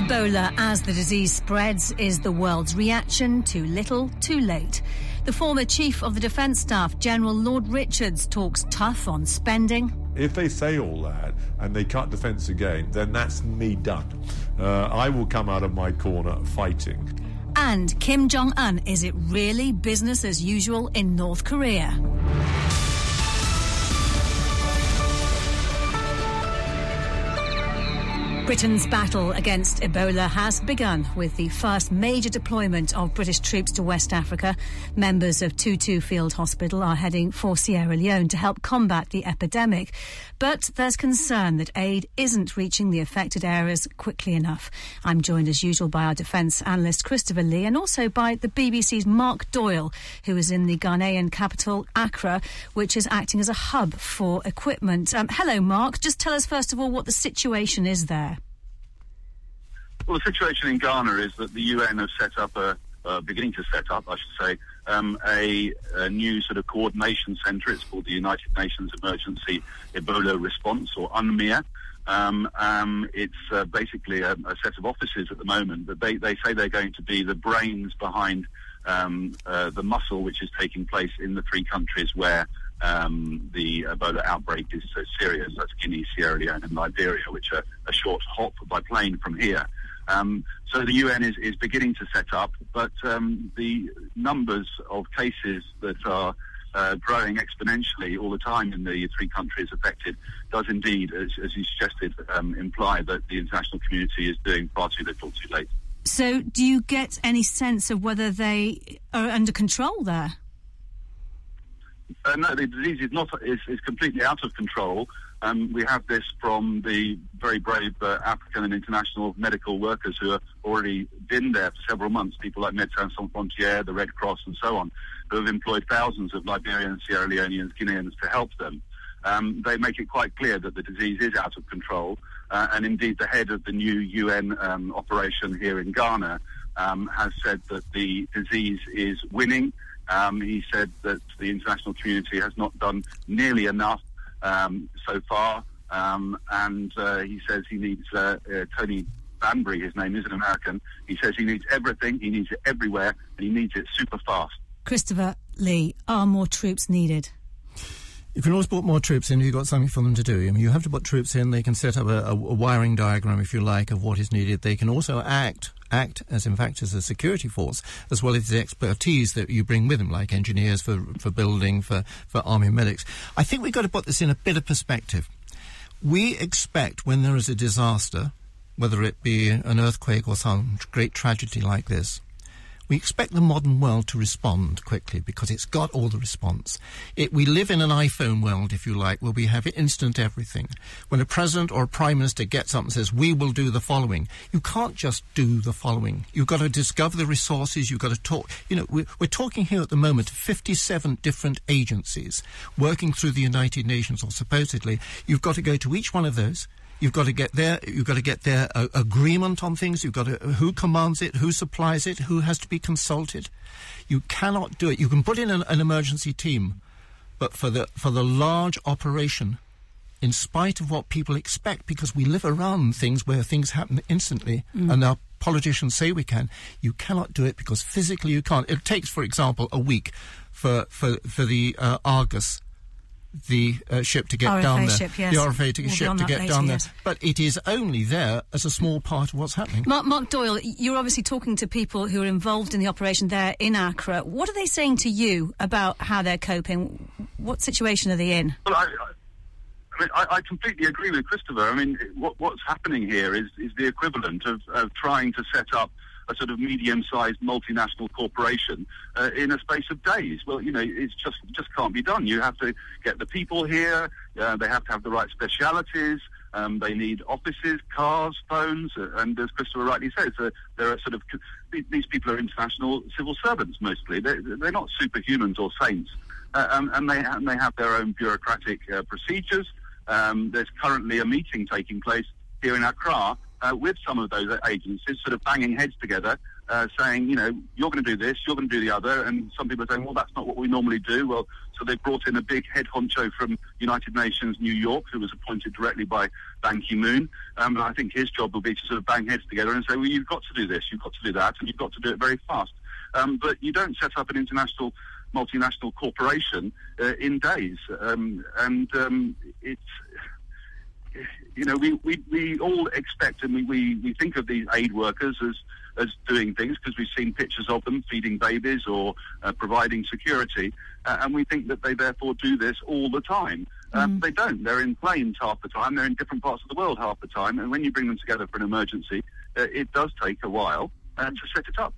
Ebola, as the disease spreads, is the world's reaction too little, too late. The former Chief of the Defence Staff, General Lord Richards, talks tough on spending. If they say all that and they cut defence again, then that's me done. Uh, I will come out of my corner fighting. And Kim Jong un, is it really business as usual in North Korea? Britain's battle against Ebola has begun with the first major deployment of British troops to West Africa. Members of Tutu Field Hospital are heading for Sierra Leone to help combat the epidemic. But there's concern that aid isn't reaching the affected areas quickly enough. I'm joined as usual by our defence analyst Christopher Lee and also by the BBC's Mark Doyle, who is in the Ghanaian capital, Accra, which is acting as a hub for equipment. Um, hello, Mark. Just tell us first of all what the situation is there. Well, the situation in Ghana is that the UN have set up a, uh, beginning to set up, I should say, um, a, a new sort of coordination centre. It's called the United Nations Emergency Ebola Response, or UNMEER. Um, um, it's uh, basically a, a set of offices at the moment, but they, they say they're going to be the brains behind um, uh, the muscle which is taking place in the three countries where um, the Ebola outbreak is so serious. That's Guinea, Sierra Leone, and Liberia, which are a short hop by plane from here. Um, so the UN is, is beginning to set up, but um, the numbers of cases that are uh, growing exponentially all the time in the three countries affected does indeed, as, as you suggested, um, imply that the international community is doing far too little too late. So, do you get any sense of whether they are under control there? Uh, no, the disease is not is, is completely out of control. Um, we have this from the very brave uh, African and international medical workers who have already been there for several months. People like Médecins Sans Frontières, the Red Cross, and so on, who have employed thousands of Liberians, Sierra Leoneans, Guineans to help them. Um, they make it quite clear that the disease is out of control, uh, and indeed the head of the new UN um, operation here in Ghana um, has said that the disease is winning. Um, he said that the international community has not done nearly enough um, so far, um, and uh, he says he needs uh, uh, Tony Banbury, his name is an American. He says he needs everything, he needs it everywhere, and he needs it super fast. Christopher Lee, are more troops needed? You can always put more troops in if you've got something for them to do. I mean, you have to put troops in. They can set up a, a, a wiring diagram, if you like, of what is needed. They can also act act as, in fact, as a security force, as well as the expertise that you bring with them, like engineers for for building, for for army medics. I think we've got to put this in a bit of perspective. We expect when there is a disaster, whether it be an earthquake or some great tragedy like this, we expect the modern world to respond quickly because it's got all the response. It, we live in an iPhone world, if you like, where we have instant everything. When a president or a prime minister gets up and says, we will do the following, you can't just do the following. You've got to discover the resources, you've got to talk. You know, we're, we're talking here at the moment 57 different agencies working through the United Nations, or supposedly. You've got to go to each one of those. You've got to get their you've got to get their uh, agreement on things. You've got to who commands it, who supplies it, who has to be consulted. You cannot do it. You can put in an, an emergency team, but for the for the large operation, in spite of what people expect, because we live around things where things happen instantly, Mm. and our politicians say we can, you cannot do it because physically you can't. It takes, for example, a week for for for the uh, Argus. The uh, ship to get RFA down there, ship, yes. the RFA to We'll ship to get later, down yes. there, but it is only there as a small part of what's happening. Mark, Mark Doyle, you're obviously talking to people who are involved in the operation there in Accra. What are they saying to you about how they're coping? What situation are they in? Well, I, I, I, mean, I, I completely agree with Christopher. I mean, what, what's happening here is, is the equivalent of, of trying to set up a sort of medium-sized multinational corporation uh, in a space of days. Well, you know, it's just just can't be done. You have to get the people here. Uh, they have to have the right specialities. Um, they need offices, cars, phones, uh, and as Christopher rightly says, uh, there are sort of these people are international civil servants mostly. They're, they're not superhumans or saints, uh, and, and they and they have their own bureaucratic uh, procedures. Um, there's currently a meeting taking place here in Accra uh, with some of those agencies, sort of banging heads together uh, saying, you know, you're going to do this, you're going to do the other, and some people are saying, well, that's not what we normally do. Well, so they brought in a big head honcho from United Nations New York, who was appointed directly by Ban Ki-moon. Um, and I think his job will be to sort of bang heads together and say, well, you've got to do this, you've got to do that, and you've got to do it very fast. Um, but you don't set up an international multinational corporation uh, in days. Um, and um, it's you know, we, we, we all expect and we, we, we think of these aid workers as, as doing things because we've seen pictures of them feeding babies or uh, providing security, uh, and we think that they therefore do this all the time. Uh, mm. They don't. They're in planes half the time. They're in different parts of the world half the time. And when you bring them together for an emergency, uh, it does take a while uh, to set it up.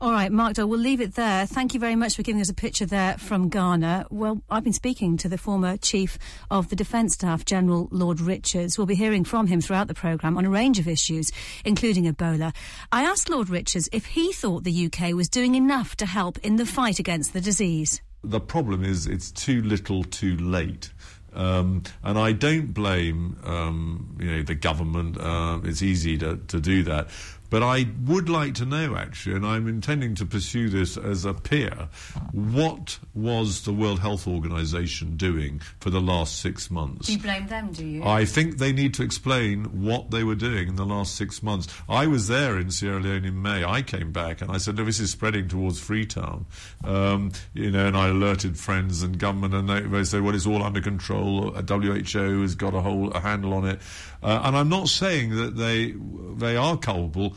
All right, Mark Doyle, we'll leave it there. Thank you very much for giving us a picture there from Ghana. Well, I've been speaking to the former Chief of the Defence Staff, General Lord Richards. We'll be hearing from him throughout the programme on a range of issues, including Ebola. I asked Lord Richards if he thought the UK was doing enough to help in the fight against the disease. The problem is it's too little too late. Um, and I don't blame um, you know the government. Uh, it's easy to, to do that. But I would like to know, actually, and I'm intending to pursue this as a peer, what was the World Health Organization doing for the last six months? Do you blame them, do you? I think they need to explain what they were doing in the last six months. I was there in Sierra Leone in May. I came back and I said, no, this is spreading towards Freetown. Um, you know, and I alerted friends and government, and they, they said, well, it's all under control. WHO has got a whole a handle on it. Uh, and I'm not saying that they they are culpable,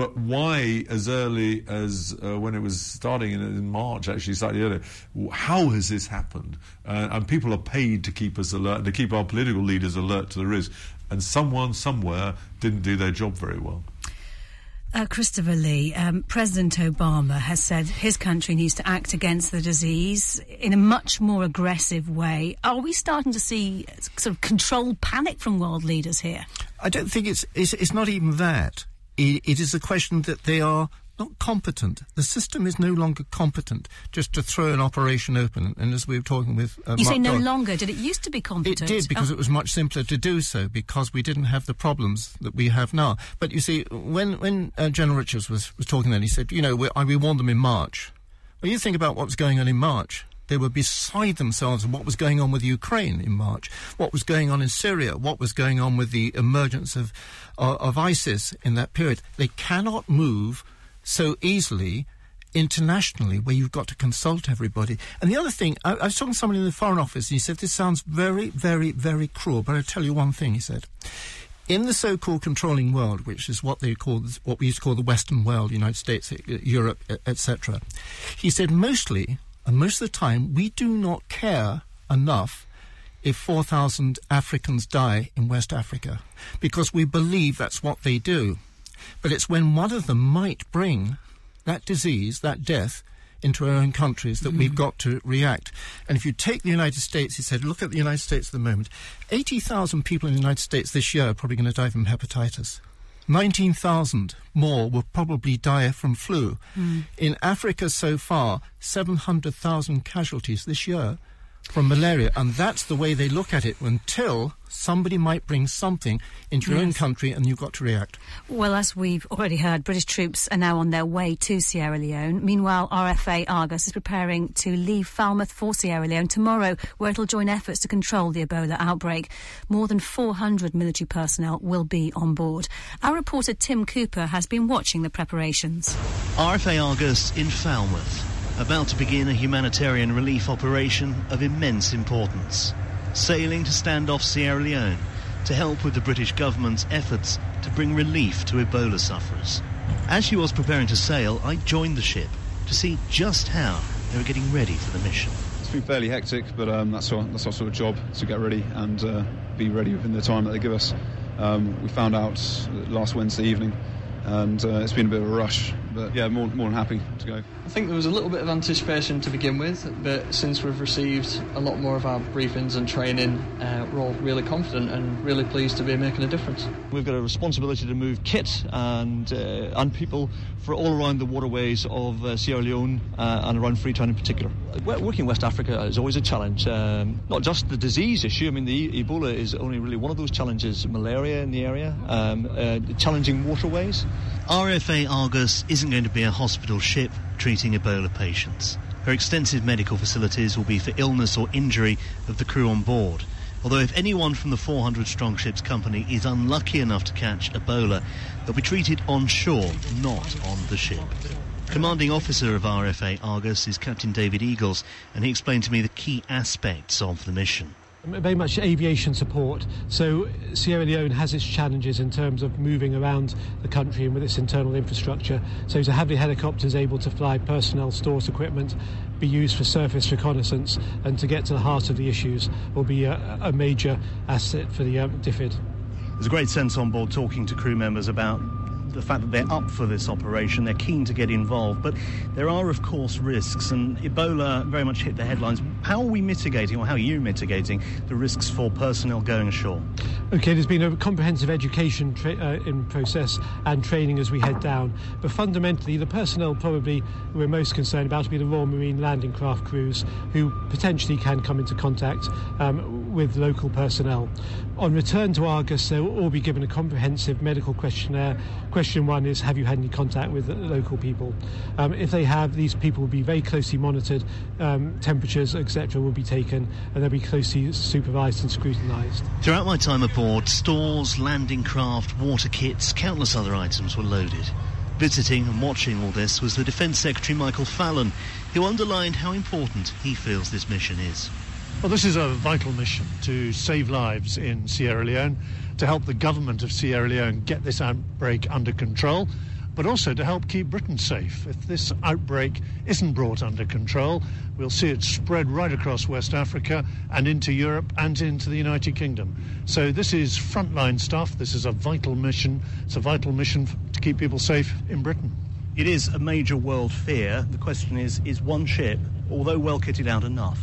but why as early as uh, when it was starting in, in, March, actually slightly earlier? How has this happened? Uh, and people are paid to keep us alert, to keep our political leaders alert to the risk. And someone somewhere didn't do their job very well. Uh, Christopher Lee, um, President Obama has said his country needs to act against the disease in a much more aggressive way. Are we starting to see sort of controlled panic from world leaders here? I don't think it's it's, it's not even that. It, it is a question that they are not competent. The system is no longer competent just to throw an operation open. And as we were talking with, uh, you Mark say no longer. Did it used to be competent? It did because oh. it was much simpler to do so because we didn't have the problems that we have now. But you see, when when uh, General Richards was was talking, then he said, you know, we, we warned them in March. Well, you think about what was going on in March. They were beside themselves what was going on with Ukraine in March, what was going on in Syria, what was going on with the emergence of, of, of ISIS in that period. They cannot move so easily internationally where you've got to consult everybody. And the other thing, I, I was talking to somebody in the Foreign Office and he said, this sounds very, very, very cruel, but I'll tell you one thing, he said. In the so-called controlling world, which is what they call, what we used to call the Western world, United States, uh, Europe, etc., he said mostly, and most of the time, we do not care enough if 4,000 Africans die in West Africa because we believe that's what they do. But it's when one of them might bring that disease, that death, into our own countries that mm. we've got to react. And if you take the United States, he said, look at the United States at the moment. 80,000 people in the United States this year are probably going to die from hepatitis. 19,000 more will probably die from flu. Mm. In Africa so far, 700,000 casualties this year from malaria. And that's the way they look at it until somebody might bring something into your yes. own country and you've got to react. Well, as we've already heard, British troops are now on their way to Sierra Leone. Meanwhile, RFA Argus is preparing to leave Falmouth for Sierra Leone tomorrow, where it'll join efforts to control the Ebola outbreak. More than 400 military personnel will be on board. Our reporter Tim Cooper has been watching the preparations. RFA Argus in Falmouth about to begin a humanitarian relief operation of immense importance, sailing to stand off Sierra Leone to help with the British government's efforts to bring relief to Ebola sufferers. As she was preparing to sail, I joined the ship to see just how they were getting ready for the mission. It's been fairly hectic, but um, that's, our, that's our sort of job to get ready and uh, be ready within the time that they give us. Um, we found out last Wednesday evening and uh, it's been a bit of a rush. But yeah, more, more than happy to go. I think there was a little bit of anticipation to begin with, but since we've received a lot more of our briefings and training, uh, we're all really confident and really pleased to be making a difference. We've got a responsibility to move kit and uh, and people for all around the waterways of uh, Sierra Leone uh, and around Freetown in particular. Working in West Africa is always a challenge, um, not just the disease issue. I mean, the Ebola is only really one of those challenges. Malaria in the area, um, uh, challenging waterways. RFA Argus isn't going to be a hospital ship treating Ebola patients. Her extensive medical facilities will be for illness or injury of the crew on board. Although if anyone from the 400 strong ship's company is unlucky enough to catch Ebola, they'll be treated on shore, not on the ship. Commanding officer of RFA Argus is Captain David Eagles, and he explained to me the key aspects of the mission. Very much aviation support. So Sierra Leone has its challenges in terms of moving around the country and with its internal infrastructure. So to have the helicopters able to fly personnel, stores equipment, be used for surface reconnaissance, and to get to the heart of the issues will be a, a major asset for the um, DFID. There's a great sense on board talking to crew members about the fact that they're up for this operation, they're keen to get involved, but there are, of course, risks, and Ebola very much hit the headlines. How are we mitigating, or how are you mitigating, the risks for personnel going ashore? Okay, there's been a comprehensive education tra- uh, in process and training as we head down, but fundamentally, the personnel probably we're most concerned about will be the Royal Marine landing craft crews who potentially can come into contact um, with local personnel. On return to Argus, they will all be given a comprehensive medical questionnaire. Question one is Have you had any contact with local people? Um, if they have, these people will be very closely monitored, um, temperatures, etc., will be taken, and they'll be closely supervised and scrutinised. Throughout my time aboard, stores, landing craft, water kits, countless other items were loaded. Visiting and watching all this was the Defence Secretary Michael Fallon, who underlined how important he feels this mission is. Well, this is a vital mission to save lives in Sierra Leone, to help the government of Sierra Leone get this outbreak under control, but also to help keep Britain safe. If this outbreak isn't brought under control, we'll see it spread right across West Africa and into Europe and into the United Kingdom. So this is frontline stuff. This is a vital mission. It's a vital mission to keep people safe in Britain. It is a major world fear. The question is, is one ship, although well kitted out, enough?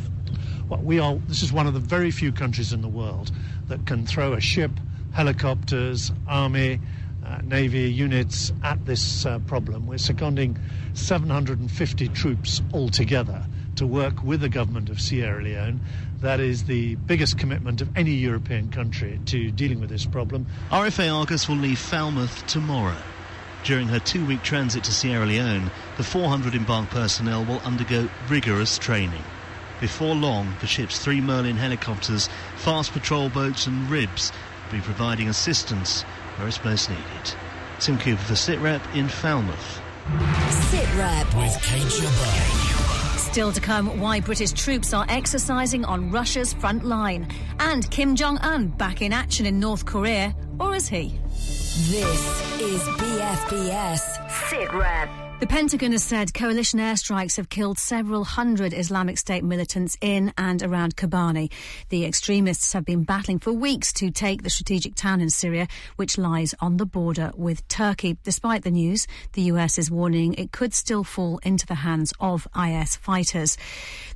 We are. This is one of the very few countries in the world that can throw a ship, helicopters, army, uh, navy units at this uh, problem. We're seconding 750 troops altogether to work with the government of Sierra Leone. That is the biggest commitment of any European country to dealing with this problem. RFA Argus will leave Falmouth tomorrow. During her two week transit to Sierra Leone, the 400 embarked personnel will undergo rigorous training. Before long, the ship's three Merlin helicopters, fast patrol boats, and ribs will be providing assistance where it's most needed. Tim Cooper for SITREP in Falmouth. SITREP with Kate Jabbar. Still to come, why British troops are exercising on Russia's front line. And Kim Jong un back in action in North Korea, or is he? This is BFBS SITREP. The Pentagon has said coalition airstrikes have killed several hundred Islamic State militants in and around Kobani. The extremists have been battling for weeks to take the strategic town in Syria, which lies on the border with Turkey. Despite the news, the US is warning it could still fall into the hands of IS fighters.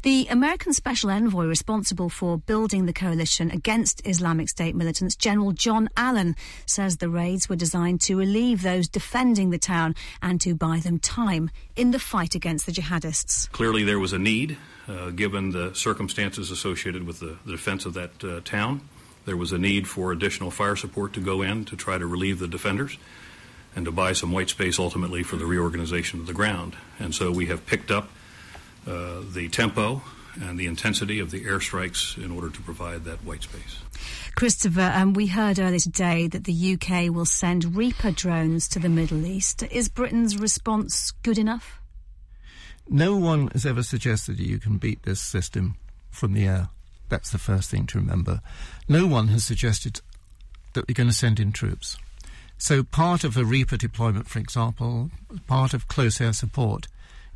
The American special envoy responsible for building the coalition against Islamic State militants, General John Allen, says the raids were designed to relieve those defending the town and to buy them time in the fight against the jihadists. Clearly, there was a need, uh, given the circumstances associated with the, the defense of that uh, town. There was a need for additional fire support to go in to try to relieve the defenders and to buy some white space ultimately for the reorganization of the ground. And so we have picked up uh, the tempo and the intensity of the airstrikes in order to provide that white space. Christopher, um, we heard earlier today that the UK will send Reaper drones to the Middle East. Is Britain's response good enough? No one has ever suggested that you can beat this system from the air. That's the first thing to remember. No one has suggested that we're going to send in troops. So part of a Reaper deployment, for example, part of close air support,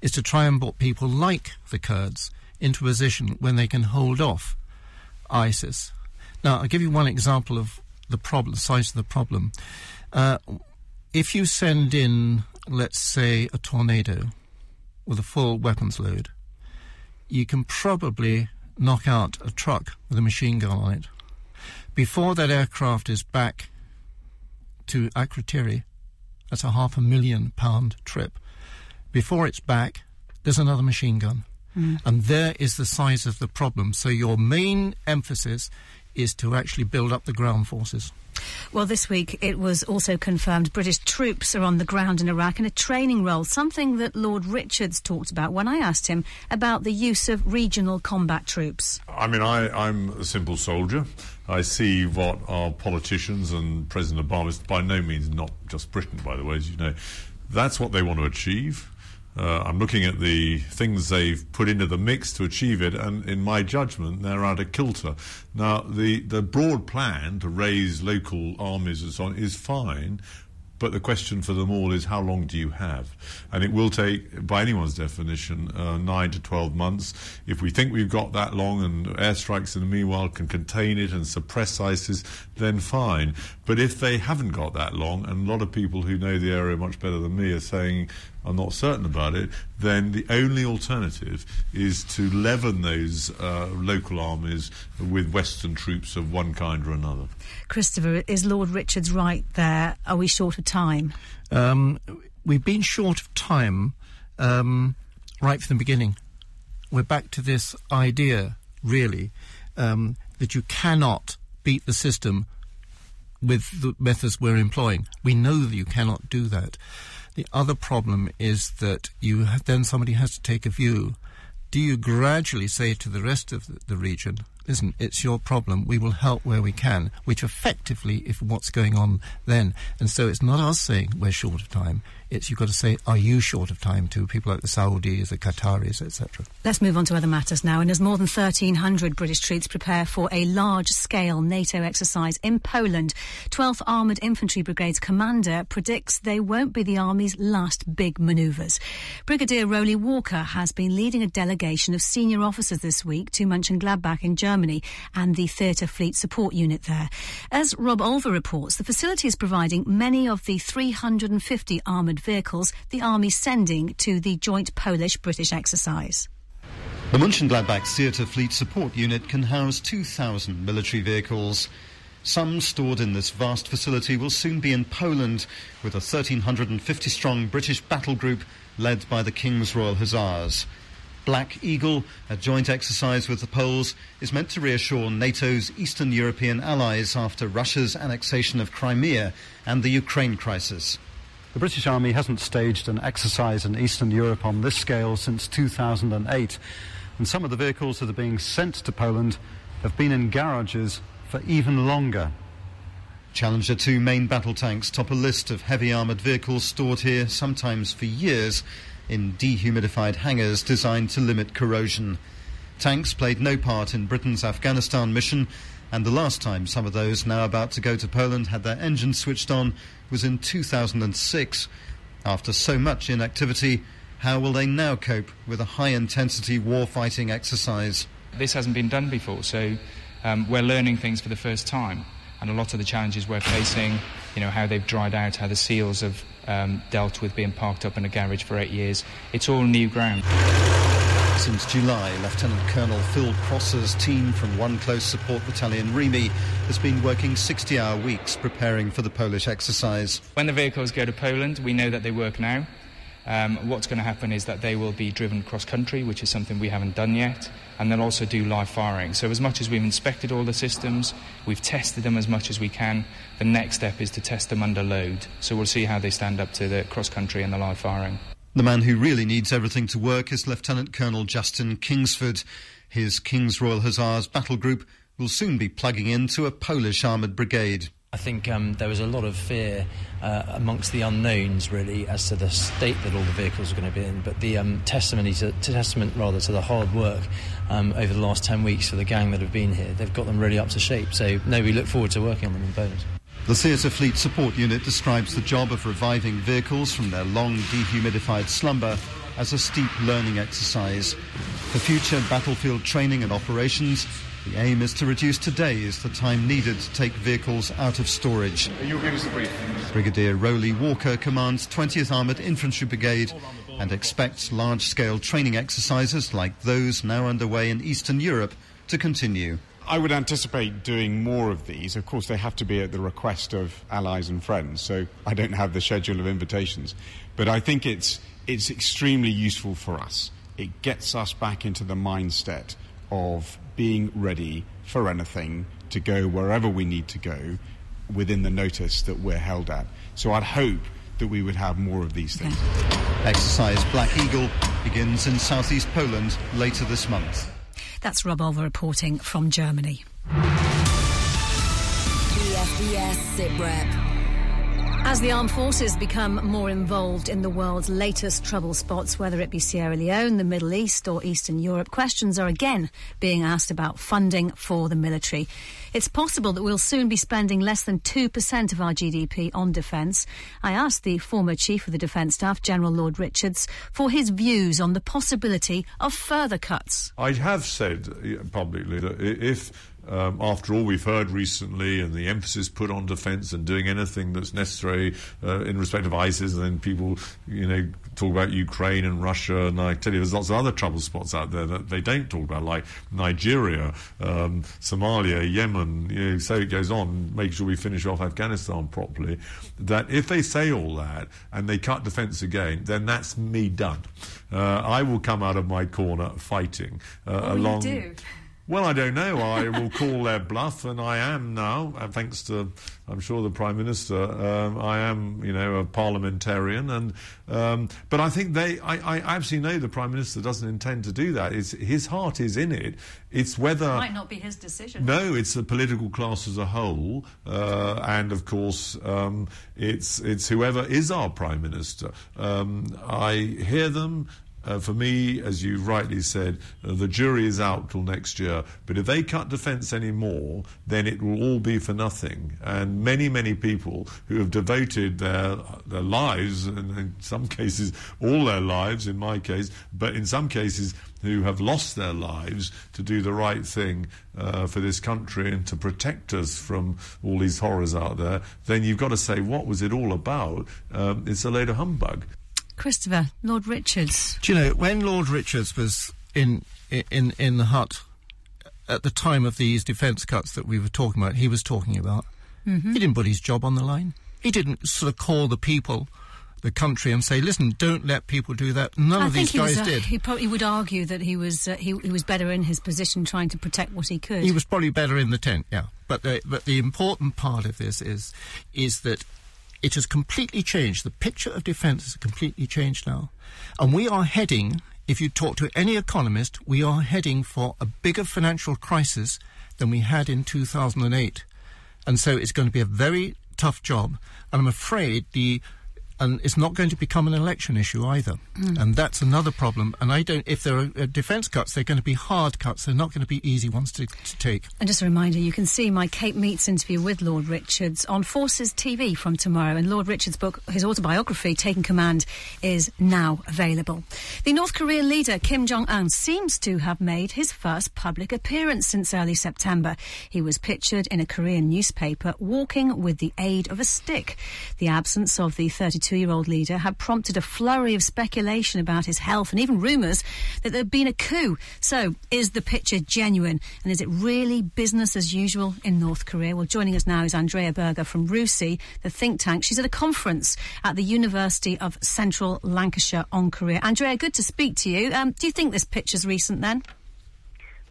is to try and put people like the Kurds into a position when they can hold off ISIS. Now, I'll give you one example of the problem, size of the problem. Uh, if you send in, let's say, a tornado with a full weapons load, you can probably knock out a truck with a machine gun on it. Before that aircraft is back to Akrotiri, that's a half a million pound trip. Before it's back, there's another machine gun. Mm. And there is the size of the problem. So your main emphasis is to actually build up the ground forces. Well, this week it was also confirmed British troops are on the ground in Iraq in a training role, something that Lord Richards talked about when I asked him about the use of regional combat troops. I mean, I, am a simple soldier. I see what our politicians and President Obama, by no means not just Britain, by the way, as you know, that's what they want to achieve. Uh, I'm looking at the things they've put into the mix to achieve it, and in my judgment, they're out of kilter. Now, the, the broad plan to raise local armies and so on is fine, but the question for them all is how long do you have? And it will take, by anyone's definition, uh, nine to 12 months. If we think we've got that long and airstrikes in the meanwhile can contain it and suppress ISIS, then fine. But if they haven't got that long, and a lot of people who know the area much better than me are saying I'm not certain about it, then the only alternative is to leaven those uh, local armies with Western troops of one kind or another. Christopher, is Lord Richards right there? Are we short of time? Um, we've been short of time um, right from the beginning. We're back to this idea, really, um, that you cannot beat the system with the methods we're employing. We know that you cannot do that. The other problem is that you have, then somebody has to take a view. Do you gradually say to the rest of the, the region, listen, it's your problem. We will help where we can, which effectively is what's going on then. And so it's not us saying we're short of time. It's you've got to say, are you short of time to people like the Saudis, the Qataris, etc. Let's move on to other matters now. And as more than 1,300 British troops prepare for a large-scale NATO exercise in Poland, 12th Armoured Infantry Brigade's commander predicts they won't be the Army's last big manoeuvres. Brigadier Rowley Walker has been leading a delegation of senior officers this week to Mönchengladbach in Germany and the Theatre Fleet Support Unit there. As Rob Olver reports, the facility is providing many of the 350 armoured armoured vehicles the Army sending to the joint Polish-British exercise. The Mönchengladbach Theatre Fleet Support Unit can house 2,000 military vehicles. Some stored in this vast facility will soon be in Poland with a 1,350 strong British battle group led by the King's Royal Hussars. Black Eagle, a joint exercise with the Poles, is meant to reassure NATO's Eastern European allies after Russia's annexation of Crimea and the Ukraine crisis. The British Army hasn't staged an exercise in Eastern Europe on this scale since 2008, and some of the vehicles that are being sent to Poland have been in garages for even longer. Challenger 2 main battle tanks top a list of heavy armoured vehicles stored here, sometimes for years, in dehumidified hangars designed to limit corrosion. Tanks played no part in Britain's Afghanistan mission, and the last time some of those now about to go to Poland had their engines switched on was in 2006. After so much inactivity, how will they now cope with a high intensity war-fighting exercise? This hasn't been done before, so um, we're learning things for the first time. And a lot of the challenges we're facing, you know, how they've dried out, how the seals have um, dealt with being parked up in a garage for eight years, it's all new ground. Since July, Lieutenant Colonel Phil Prosser's team from One Close Support Battalion REME has been working 60 hour weeks preparing for the Polish exercise. When the vehicles go to Poland, we know that they work now. Um, what's going to happen is that they will be driven cross country, which is something we haven't done yet, and they'll also do live firing. So, as much as we've inspected all the systems, we've tested them as much as we can, the next step is to test them under load. So, we'll see how they stand up to the cross country and the live firing. The man who really needs everything to work is Lieutenant Colonel Justin Kingsford. His King's Royal Hussars battle group will soon be plugging into a Polish armoured brigade. I think um, there was a lot of fear uh, amongst the unknowns, really, as to the state that all the vehicles are going to be in. But the um, testimony, to, testament rather, to the hard work um, over the last ten weeks for the gang that have been here, they've got them really up to shape. So, no, we look forward to working on them in Poland. The Theatre Fleet Support Unit describes the job of reviving vehicles from their long dehumidified slumber as a steep learning exercise. For future battlefield training and operations, the aim is to reduce today's the time needed to take vehicles out of storage. You'll give us the brief. Brigadier Rowley Walker commands 20th Armoured Infantry Brigade and expects large-scale training exercises like those now underway in Eastern Europe to continue. I would anticipate doing more of these. Of course, they have to be at the request of allies and friends, so I don't have the schedule of invitations. But I think it's, it's extremely useful for us. It gets us back into the mindset of being ready for anything to go wherever we need to go within the notice that we're held at. So I'd hope that we would have more of these things. Exercise Black Eagle begins in southeast Poland later this month. That's Rob Olver reporting from Germany. BFBS SITREP. As the armed forces become more involved in the world's latest trouble spots, whether it be Sierra Leone, the Middle East, or Eastern Europe, questions are again being asked about funding for the military. It's possible that we'll soon be spending less than 2% of our GDP on defence. I asked the former Chief of the Defence Staff, General Lord Richards, for his views on the possibility of further cuts. I have said uh, publicly that if um, after all we've heard recently and the emphasis put on defence and doing anything that's necessary uh, in respect of ISIS, and then people, you know, talk about Ukraine and Russia, and I tell you, there's lots of other trouble spots out there that they don't talk about, like Nigeria, um, Somalia, Yemen, you know, so it goes on, make sure we finish off Afghanistan properly. That if they say all that and they cut defence again, then that's me done. Uh, I will come out of my corner fighting uh, will along. Well, I don't know. I will call their bluff, and I am now, uh, thanks to, I'm sure, the Prime Minister. Um, I am, you know, a parliamentarian, and um, but I think they, I, I absolutely know the Prime Minister doesn't intend to do that. It's, his heart is in it. It's whether Might not be his decision. no, it's the political class as a whole, uh, and of course, um, it's it's whoever is our prime minister. Um, I hear them. Uh, for me, as you rightly said, uh, the jury is out till next year. But if they cut defence any more, then it will all be for nothing. And many, many people who have devoted their their lives, and in some cases all their lives, in my case, but in some cases who have lost their lives to do the right thing uh, for this country and to protect us from all these horrors out there, then you've got to say, what was it all about? Um, it's a load of humbug. Christopher, Lord Richards. Do you know when Lord Richards was in in in the hut at the time of these defence cuts that we were talking about? He was talking about. Mhm. He didn't put his job on the line. He didn't sort of call the people, the country, and say, "Listen, don't let people do that." None I of these was, guys uh, did. He probably would argue that he was uh, he, he was better in his position trying to protect what he could. He was probably better in the tent, yeah. But the, but the important part of this is is that it has completely changed. The picture of defence has completely changed now, and we are heading. If you talk to any economist, we are heading for a bigger financial crisis than we had in 2008, and so it's going to be a very tough job. And I'm afraid the and it's not going to become an election issue either. Mm. And that's another problem. And I don't, if there are uh, defence cuts, they're going to be hard cuts. They're not going to be easy ones to, to take. And just a reminder, you can see my Kate Meets interview with Lord Richards on Forces TV from tomorrow. And Lord Richards' book, his autobiography, Taking Command, is now available. The North Korean leader, Kim Jong un, seems to have made his first public appearance since early September. He was pictured in a Korean newspaper walking with the aid of a stick. The absence of the 32 year old leader had prompted a flurry of speculation about his health and even rumours that there had been a coup. So, is the picture genuine? And is it really business as usual in North Korea? Well, joining us now is Andrea Berger from RUSI, the think tank. She's at a conference at the University of Central Lancashire on Korea. Andrea, good to speak to you. Um, do you think this picture's recent then?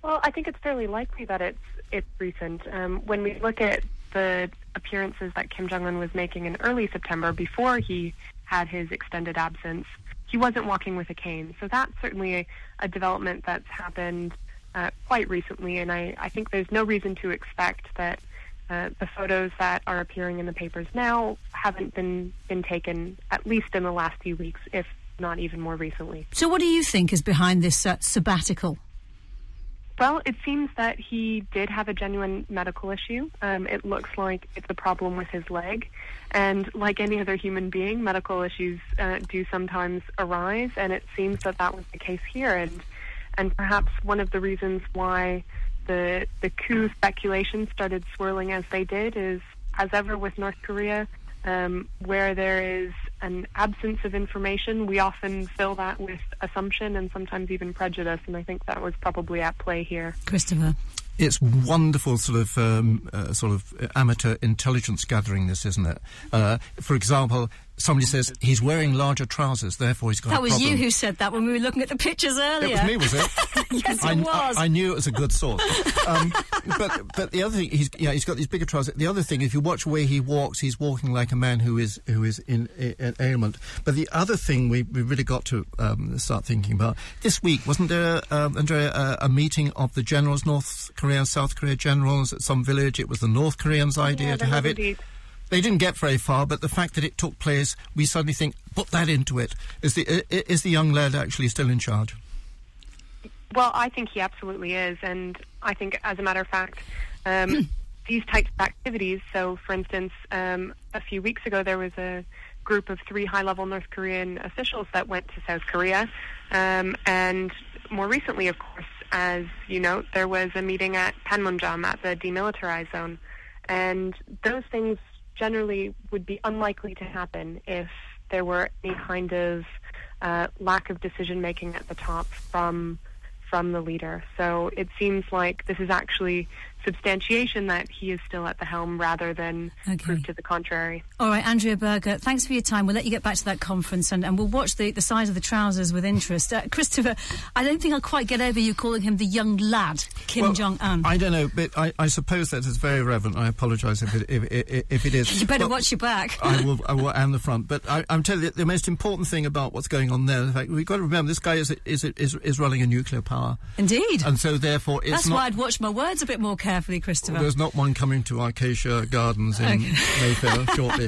Well, I think it's fairly likely that it's it's recent. Um, when we look at the appearances that Kim Jong Un was making in early September, before he had his extended absence, he wasn't walking with a cane. So that's certainly a, a development that's happened uh, quite recently, and I, I think there's no reason to expect that uh, the photos that are appearing in the papers now haven't been been taken at least in the last few weeks, if not even more recently. So, what do you think is behind this uh, sabbatical? Well, it seems that he did have a genuine medical issue. Um, it looks like it's a problem with his leg. And like any other human being, medical issues uh, do sometimes arise, and it seems that that was the case here. And, and perhaps one of the reasons why the, the coup speculation started swirling as they did is, as ever with North Korea, um, where there is an absence of information, we often fill that with assumption and sometimes even prejudice, and I think that was probably at play here. Christopher. It's wonderful, sort of um, uh, sort of amateur intelligence gathering. This, isn't it? Uh, for example, somebody says he's wearing larger trousers, therefore he's got that a was problem. you who said that when we were looking at the pictures earlier. It was me, was it? yes, I, it was. I, I knew it was a good source. Um, but but the other thing, he's yeah, he's got these bigger trousers. The other thing, if you watch the way he walks, he's walking like a man who is who is in, in ailment. But the other thing we we really got to um, start thinking about this week wasn't there, um, Andrea, a, a meeting of the generals, North Korea and South Korea generals at some village? It was the North Koreans' idea Yeah, to have was it. indeed. They didn't get very far, but the fact that it took place, we suddenly think, put that into it. Is the is the young lad actually still in charge? Well, I think he absolutely is, and I think, as a matter of fact, um, these types of activities. So, for instance, um, a few weeks ago, there was a group of three high-level North Korean officials that went to South Korea, um, and more recently, of course, as you note, there was a meeting at Panmunjom at the demilitarized zone, and those things generally would be unlikely to happen if there were any kind of uh, lack of decision making at the top from from the leader. So it seems like this is actually substantiation that he is still at the helm rather than proof to the contrary. All right, Andrea Berger, thanks for your time. We'll let you get back to that conference and, and we'll watch the, the size of the trousers with interest. Uh, Christopher, I don't think I'll quite get over you calling him the young lad, Kim Well, Jong Un. I don't know, but I, I suppose that is very relevant. I apologise if it, if, if, if it is. You better But watch your back. I will, I will, and the front. But I, I'm telling you, the most important thing about what's going on there, the fact we've got to remember, this guy is is is, is running a nuclear power, Indeed. and so therefore it's That's not. why I'd watch my words a bit more carefully, Christopher. There's not one coming to Acacia Gardens in Okay. Mayfair shortly,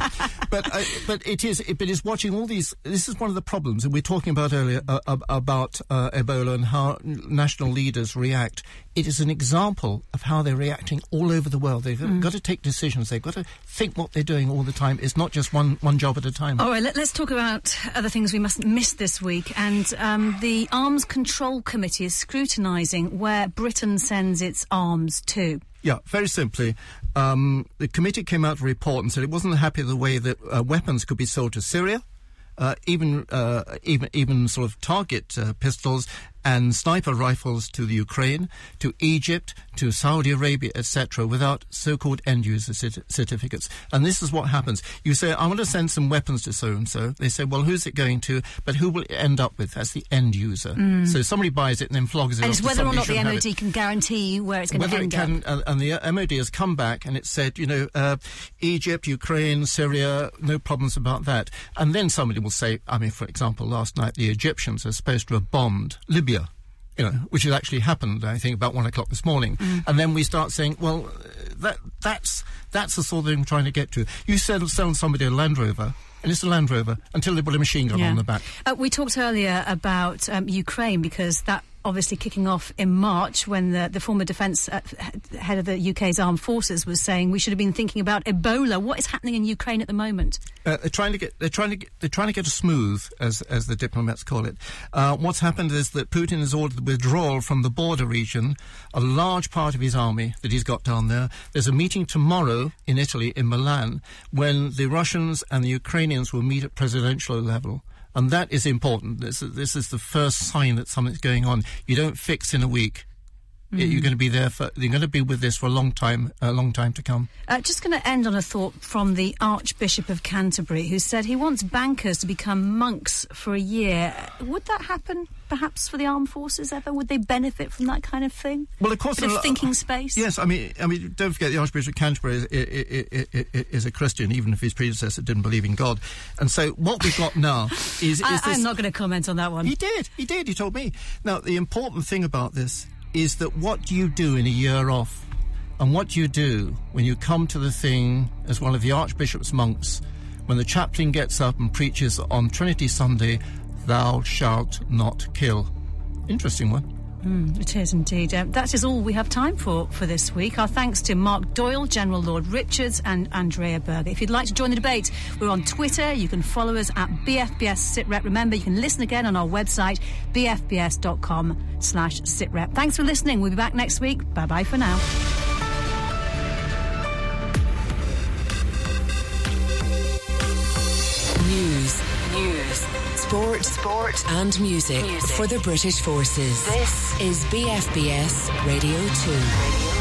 but uh, but it is it, but it's watching all these. This is one of the problems, and we are talking about earlier uh, about uh, Ebola and how national leaders react. It is an example of how they're reacting all over the world. They've Mm. got to take decisions. They've got to think what they're doing all the time. It's not just one one job at a time. All right, let, us talk about other things we mustn't miss this week. And um, the Arms Control Committee is scrutinising where Britain sends its arms to. Yeah, very simply, um, the committee came out with a report and said it wasn't happy with the way that uh, weapons could be sold to Syria, uh, even uh, even even sort of target uh, pistols and sniper rifles to the Ukraine, to Egypt, to Saudi Arabia, etc., without so-called end-user cert- certificates. And this is what happens: you say, "I want to send some weapons to so and so." They say, "Well, who's it going to?" But who will it end up with? That's the end user. Mm. So somebody buys it and then flogs it. And it's whether or not the MOD can guarantee where it's going to end it can, up. uh, and the MOD has come back and it said, you know, uh, Egypt, Ukraine, Syria, no problems about that. And then somebody will say, I mean, for example, last night the Egyptians are supposed to have bombed Libya. You know, which has actually happened, I think, about one o'clock this morning. Mm. And then we start saying, well, uh, that that's that's the sort of thing I'm trying to get to. You sell, sell somebody a Land Rover, and it's a Land Rover until they put a machine gun Yeah. on the back. Uh, we talked earlier about um, Ukraine because that obviously kicking off in March when the, the former defence uh, head of the UK's armed forces was saying we should have been thinking about Ebola. What is happening in Ukraine at the moment? Uh, they're trying to get they're trying to get, they're trying to get a smooth, as as the diplomats call it. Uh, what's happened is that Putin has ordered the withdrawal from the border region, a large part of his army that he's got down there. There's a meeting tomorrow in Italy, in Milan, when the Russians and the Ukrainians will meet at presidential level. And that is important. This, this is the first sign that something's going on. You don't fix in a week. Mhm. You're going to be there for. You're going to be with this for a long time, a long time to come. Uh, just going to end on a thought from the Archbishop of Canterbury, who said he wants bankers to become monks for a year. Would that happen, perhaps, for the armed forces ever? Would they benefit from that kind of thing? Well, of course, Bit of thinking space. Yes, I mean, I mean, don't forget the Archbishop of Canterbury is, is, is, is a Christian, even if his predecessor didn't believe in God. And so, what we've got now is, is I, this. I'm not going to comment on that one. He did. He did. He told me. Now, the important thing about this is that what you do in a year off? And what you do when you come to the thing as one of the Archbishop's monks, when the chaplain gets up and preaches on Trinity Sunday, thou shalt not kill? Interesting one. Mm, it is indeed. Um, that is all we have time for for this week. Our thanks to Mark Doyle, General Lord Richards, and Andrea Berger. If you'd like to join the debate, we're on Twitter. You can follow us at BFBS SitRep. Remember, you can listen again on our website, bfbs.com slash sitrep. Thanks for listening. We'll be back next week. Bye bye for now. Sport, sport, and music, for the British forces. This is BFBS Radio 2.